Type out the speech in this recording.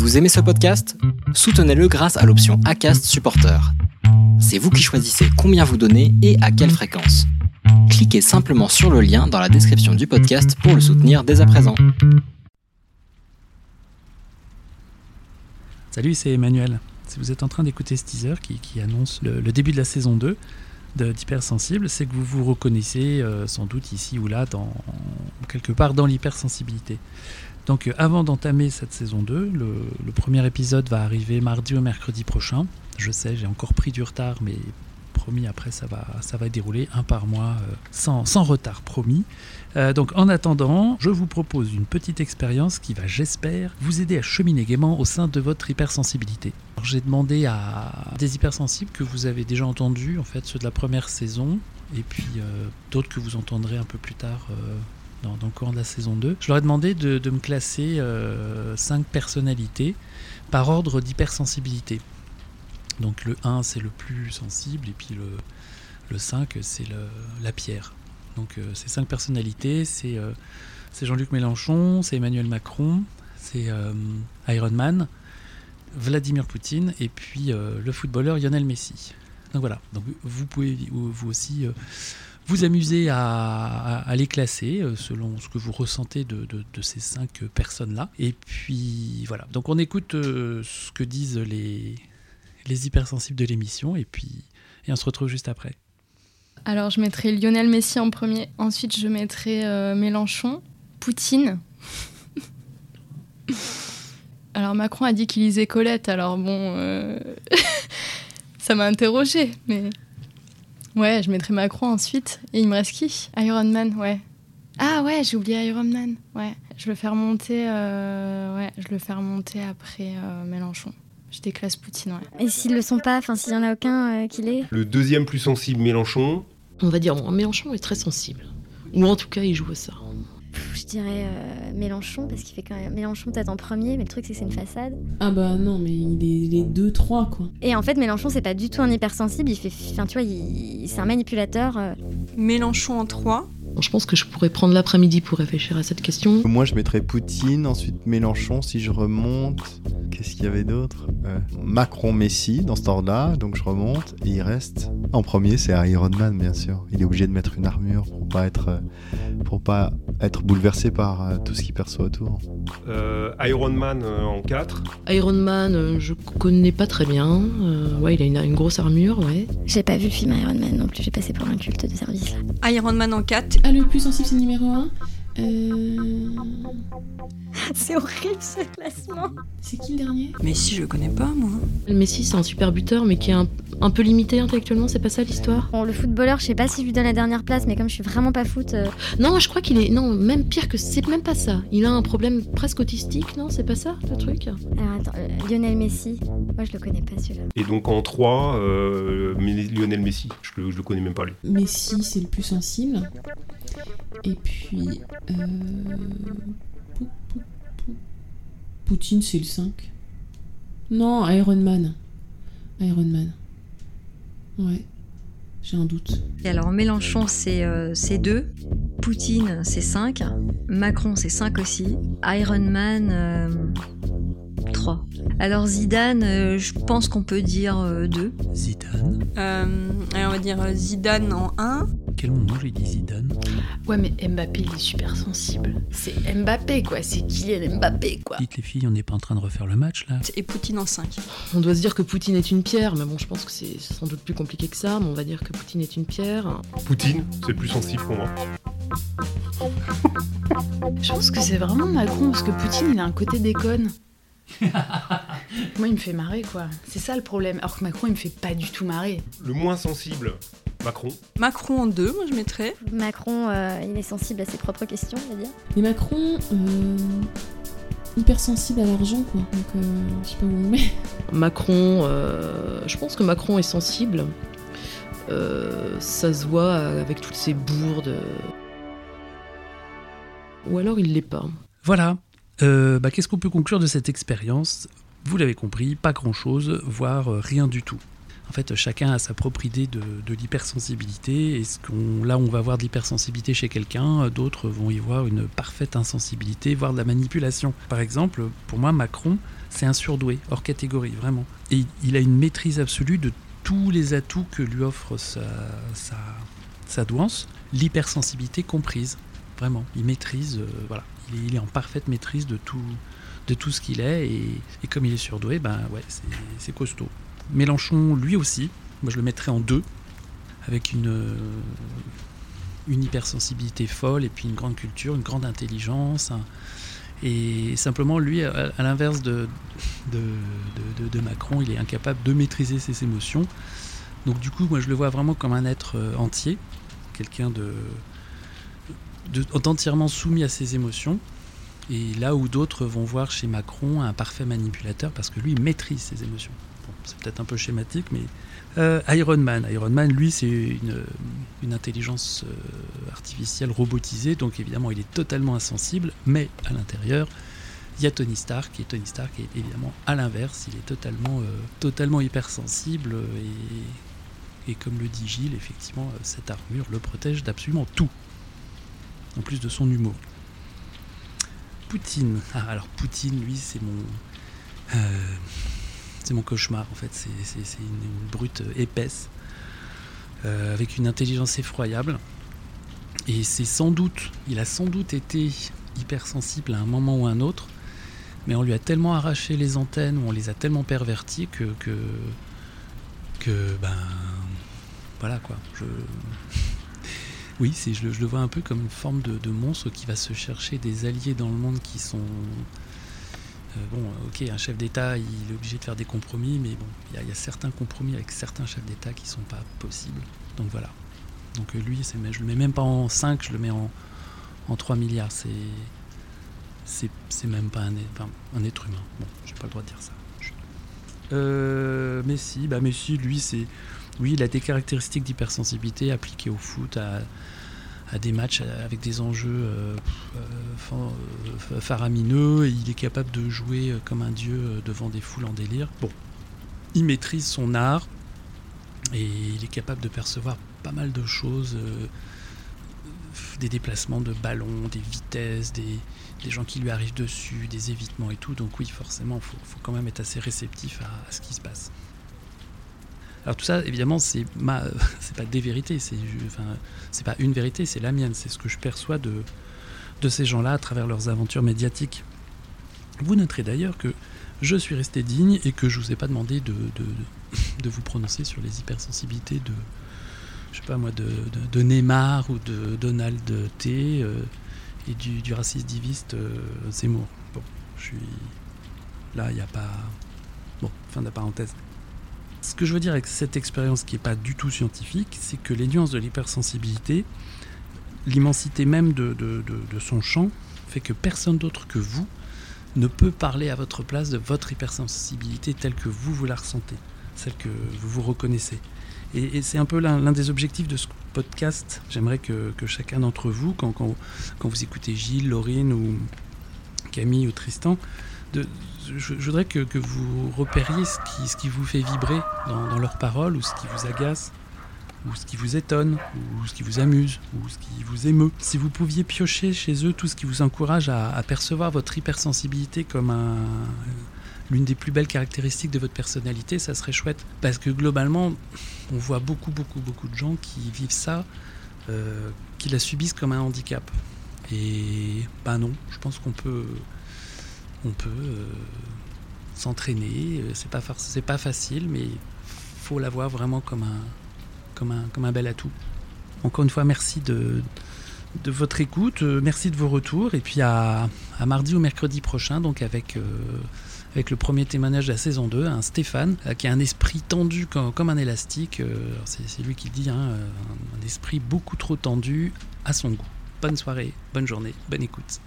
Vous aimez ce podcast? Soutenez-le grâce à l'option ACAST Supporter. C'est vous qui choisissez combien vous donnez et à quelle fréquence. Cliquez simplement sur le lien dans la description du podcast pour le soutenir dès à présent. Salut, c'est Emmanuel. Si vous êtes en train d'écouter ce teaser qui, annonce le, début de la saison 2 d'Hypersensible, c'est que vous vous reconnaissez euh, sans doute ici ou là, dans, quelque part dans l'hypersensibilité. Donc euh, avant d'entamer cette saison 2, le, premier épisode va arriver mardi ou mercredi prochain. Je sais, j'ai encore pris du retard, mais promis, après ça va, dérouler un par mois euh, sans, sans, retard, promis. Donc en attendant, je vous propose une petite expérience qui va, j'espère, vous aider à cheminer gaiement au sein de votre hypersensibilité. J'ai demandé à des hypersensibles que vous avez déjà entendus, en fait ceux de la première saison, et puis d'autres que vous entendrez un peu plus tard dans, le cours de la saison 2. Je leur ai demandé de, me classer 5 euh, personnalités par ordre d'hypersensibilité. Donc le 1 c'est le plus sensible et puis le, le 5 c'est la pierre. Donc euh, ces 5 personnalités euh, c'est Jean-Luc Mélenchon, c'est Emmanuel Macron, c'est Iron Man, Vladimir Poutine et puis le footballeur Lionel Messi. Donc voilà, donc vous pouvez vous aussi vous amuser à, les classer euh, selon ce que vous ressentez de, ces cinq personnes-là. Et puis voilà, donc on écoute euh, ce que disent les, les hypersensibles de l'émission et puis et on se retrouve juste après. Alors je mettrai Lionel Messi en premier, ensuite je mettrai euh, Mélenchon, Poutine. alors Macron a dit qu'il lisait Colette, alors bon, ça m'a interrogé, mais Ouais, je mettrai Macron ensuite. Et il me reste qui? Iron Man, ouais. Ah ouais, j'ai oublié Iron Man. Ouais, je le fais remonter. Euh, ouais, je le fais remonter après euh, Mélenchon. Je déclasse Poutine, ouais. Et s'ils le sont pas, enfin s'il y en a aucun euh, qui l'est? Le deuxième plus sensible, Mélenchon. On va dire, Mélenchon est très sensible. Ou en tout cas, il joue à ça je dirais euh, Mélenchon, parce qu'il fait quand même Mélenchon peut-être en premier, mais le truc c'est que c'est une façade. Ah bah non, mais il est, deux, trois quoi. Et en fait, Mélenchon c'est pas du tout un hypersensible, il fait. Enfin, tu vois, c'est un manipulateur. Euh. Mélenchon en 3. Je pense que je pourrais prendre l'après-midi pour réfléchir à cette question. Moi, je mettrais Poutine, ensuite Mélenchon si je remonte. Qu'est-ce qu'il y avait d'autre? Euh, Macron, Messi dans cet ordre-là, donc je remonte. Et il reste. En premier, c'est Iron Man, bien sûr. Il est obligé de mettre une armure pour pas être, pour pas être bouleversé par euh, tout ce qu'il perçoit autour. Euh, Iron Man euh, en 4. Iron Man, je connais pas très bien. ouais, il a une, grosse armure, ouais. J'ai pas vu le film Iron Man non plus, j'ai passé pour un culte de service Iron Man en 4. Ah, le plus sensible, c'est numéro 1. C'est horrible ce classement. C'est qui le dernier? Messi, je le connais pas moi. Messi, c'est un super buteur, mais qui est un, peu limité intellectuellement, c'est pas ça l'histoire? Bon, le footballeur, je sais pas si je lui donne la dernière place, mais comme je suis vraiment pas foot. Euh, non, je crois qu'il est. Non, même pire que. C'est même pas ça. Il a un problème presque autistique, non C'est pas ça le truc? Alors attends, euh, Lionel Messi, moi je le connais pas celui-là. Et donc en 3, euh, Lionel Messi, je le, je le connais même pas lui. Messi, c'est le plus sensible. Et puis. Poutine, c'est le 5. Non, Iron Man. Iron Man. Ouais, j'ai un doute. Et alors Mélenchon, c'est 2. Euh, Poutine, c'est 5. Macron, c'est 5 aussi. Iron Man, 3. Euh, alors Zidane, euh, je pense qu'on peut dire 2. Zidane Alors on va dire Zidane en 1 quel moment j'ai dit Zidane Ouais, mais Mbappé, il est super sensible. C'est Mbappé, quoi. C'est Kylian Mbappé, quoi. Dites les filles, on n'est pas en train de refaire le match, là. Et Poutine en 5. On doit se dire que Poutine est une pierre, mais bon, je pense que c'est sans doute plus compliqué que ça, mais on va dire que Poutine est une pierre. Poutine, c'est plus sensible pour moi. je pense que c'est vraiment Macron, parce que Poutine, il a un côté déconne. moi, il me fait marrer, quoi. C'est ça le problème. Alors que Macron, il me fait pas du tout marrer. Le moins sensible, Macron. Macron en deux, moi je mettrais. Macron, euh, il est sensible à ses propres questions, on va dire. Mais Macron, euh, hyper sensible à l'argent, quoi. Donc, euh, je sais pas où on le met. Macron, je pense que Macron est sensible. ça se voit avec toutes ces bourdes. Ou alors il l'est pas. Voilà. Bah, Qu'est-ce qu'on peut conclure de cette expérience? Vous l'avez compris, pas grand-chose, voire rien du tout. En fait, chacun a sa propre idée de, l'hypersensibilité. Là, on va voir de l'hypersensibilité chez quelqu'un, d'autres vont y voir une parfaite insensibilité, voire de la manipulation. Par exemple, pour moi, Macron, C'est un surdoué, hors catégorie, vraiment. Et il a une maîtrise absolue de tous les atouts que lui offre sa, sa douance, l'hypersensibilité comprise. Vraiment, il maîtrise, euh, voilà, il est, en parfaite maîtrise de tout, de tout ce qu'il est. Et, comme il est surdoué, ben ouais, c'est- costaud. Mélenchon, lui aussi, moi je le mettrais en deux, avec une, euh, une hypersensibilité folle et puis une grande culture, une grande intelligence. et simplement, lui, à, l'inverse de, de, de- de- de Macron, il est incapable de maîtriser ses émotions. Donc du coup, moi je le vois vraiment comme un être euh, entier, quelqu'un de, d'entièrement soumis à ses émotions. Et là où d'autres vont voir chez Macron un parfait manipulateur parce que lui maîtrise ses émotions. C'est peut-être un peu schématique, mais euh, Iron Man. Iron Man, lui, c'est une, intelligence euh, artificielle robotisée, donc évidemment, il est totalement insensible, mais à l'intérieur, il y a Tony Stark, et Tony Stark est évidemment à l'inverse, il est totalement, euh, totalement hypersensible, et, comme le dit Gilles, effectivement, cette armure le protège d'absolument tout, en plus de son humour. Poutine. Ah, alors Poutine, lui, c'est mon. euh, c'est mon cauchemar en fait. C'est, une, brute épaisse, euh, avec une intelligence effroyable. Et c'est sans doute, il a sans doute été hypersensible à un moment ou à un autre, mais on lui a tellement arraché les antennes, ou on les a tellement pervertis que. que, que ben. Voilà quoi. Oui, c'est, je, le- vois un peu comme une forme de, monstre qui va se chercher des alliés dans le monde qui sont euh, bon, ok, un chef d'État, il est obligé de faire des compromis, mais bon, il y a- certains compromis avec certains chefs d'État qui sont pas possibles. Donc voilà. Donc euh, lui, c'est, je le mets même pas en 5, je le mets en, en 3 milliards. C'est, c'est, c'est même pas un, un être humain. Bon, j'ai pas le droit de dire ça. Euh, Messi, bah Messi, lui, c'est, oui, il a des caractéristiques d'hypersensibilité appliquées au foot, à, des matchs avec des enjeux euh, euh, euh, faramineux et il est capable de jouer comme un dieu devant des foules en délire. Bon, il maîtrise son art et il est capable de percevoir pas mal de choses, des déplacements de ballons, des vitesses, des, gens qui lui arrivent dessus, des évitements et tout. Donc oui, forcément, il faut, quand même être assez réceptif à ce qui se passe. Alors tout ça, évidemment, c'est pas des vérités, c'est, pas une vérité, c'est la mienne, c'est ce que je perçois de, ces gens-là à travers leurs aventures médiatiques. Vous noterez d'ailleurs que je suis resté digne et que je vous ai pas demandé de, vous prononcer sur les hypersensibilités de, je sais pas moi, de, Neymar ou de Donald T euh, et du, du raciste diviste euh, Zemmour. Bon, je suis là, il n'y a pas. Bon, fin de la parenthèse. Ce que je veux dire avec cette expérience qui n'est pas du tout scientifique, c'est que les nuances de l'hypersensibilité, l'immensité même de, son champ, fait que personne d'autre que vous ne peut parler à votre place de votre hypersensibilité telle que vous, vous la ressentez, celle que vous vous reconnaissez. Et, c'est un peu l'un des objectifs de ce podcast. J'aimerais que, chacun d'entre vous, quand, quand, quand vous écoutez Gilles, Laurine ou Camille ou Tristan, je, voudrais que, vous repériez ce qui, vous fait vibrer dans, leurs paroles ou ce qui vous agace ou ce qui vous étonne, ou ce qui vous amuse, ou ce qui vous émeut. Si vous pouviez piocher chez eux tout ce qui vous encourage à, percevoir votre hypersensibilité comme un, l'une des plus belles caractéristiques de votre personnalité, ça serait chouette. Parce que globalement, on voit beaucoup, beaucoup, beaucoup de gens qui vivent ça, euh, qui la subissent comme un handicap. Et ben non, je pense qu'on peut, on peut euh, s'entraîner. Euh, C'est pas, pas facile, mais faut l'avoir vraiment comme un, bel atout. Encore une fois, merci de, votre écoute, euh, merci de vos retours, et puis à, mardi ou mercredi prochain, donc avec, le premier témoignage de la saison 2, un Stéphane, qui a un esprit tendu comme, un élastique, c'est lui qui dit, hein, un esprit beaucoup trop tendu à son goût. Bonne soirée, bonne journée, bonne écoute.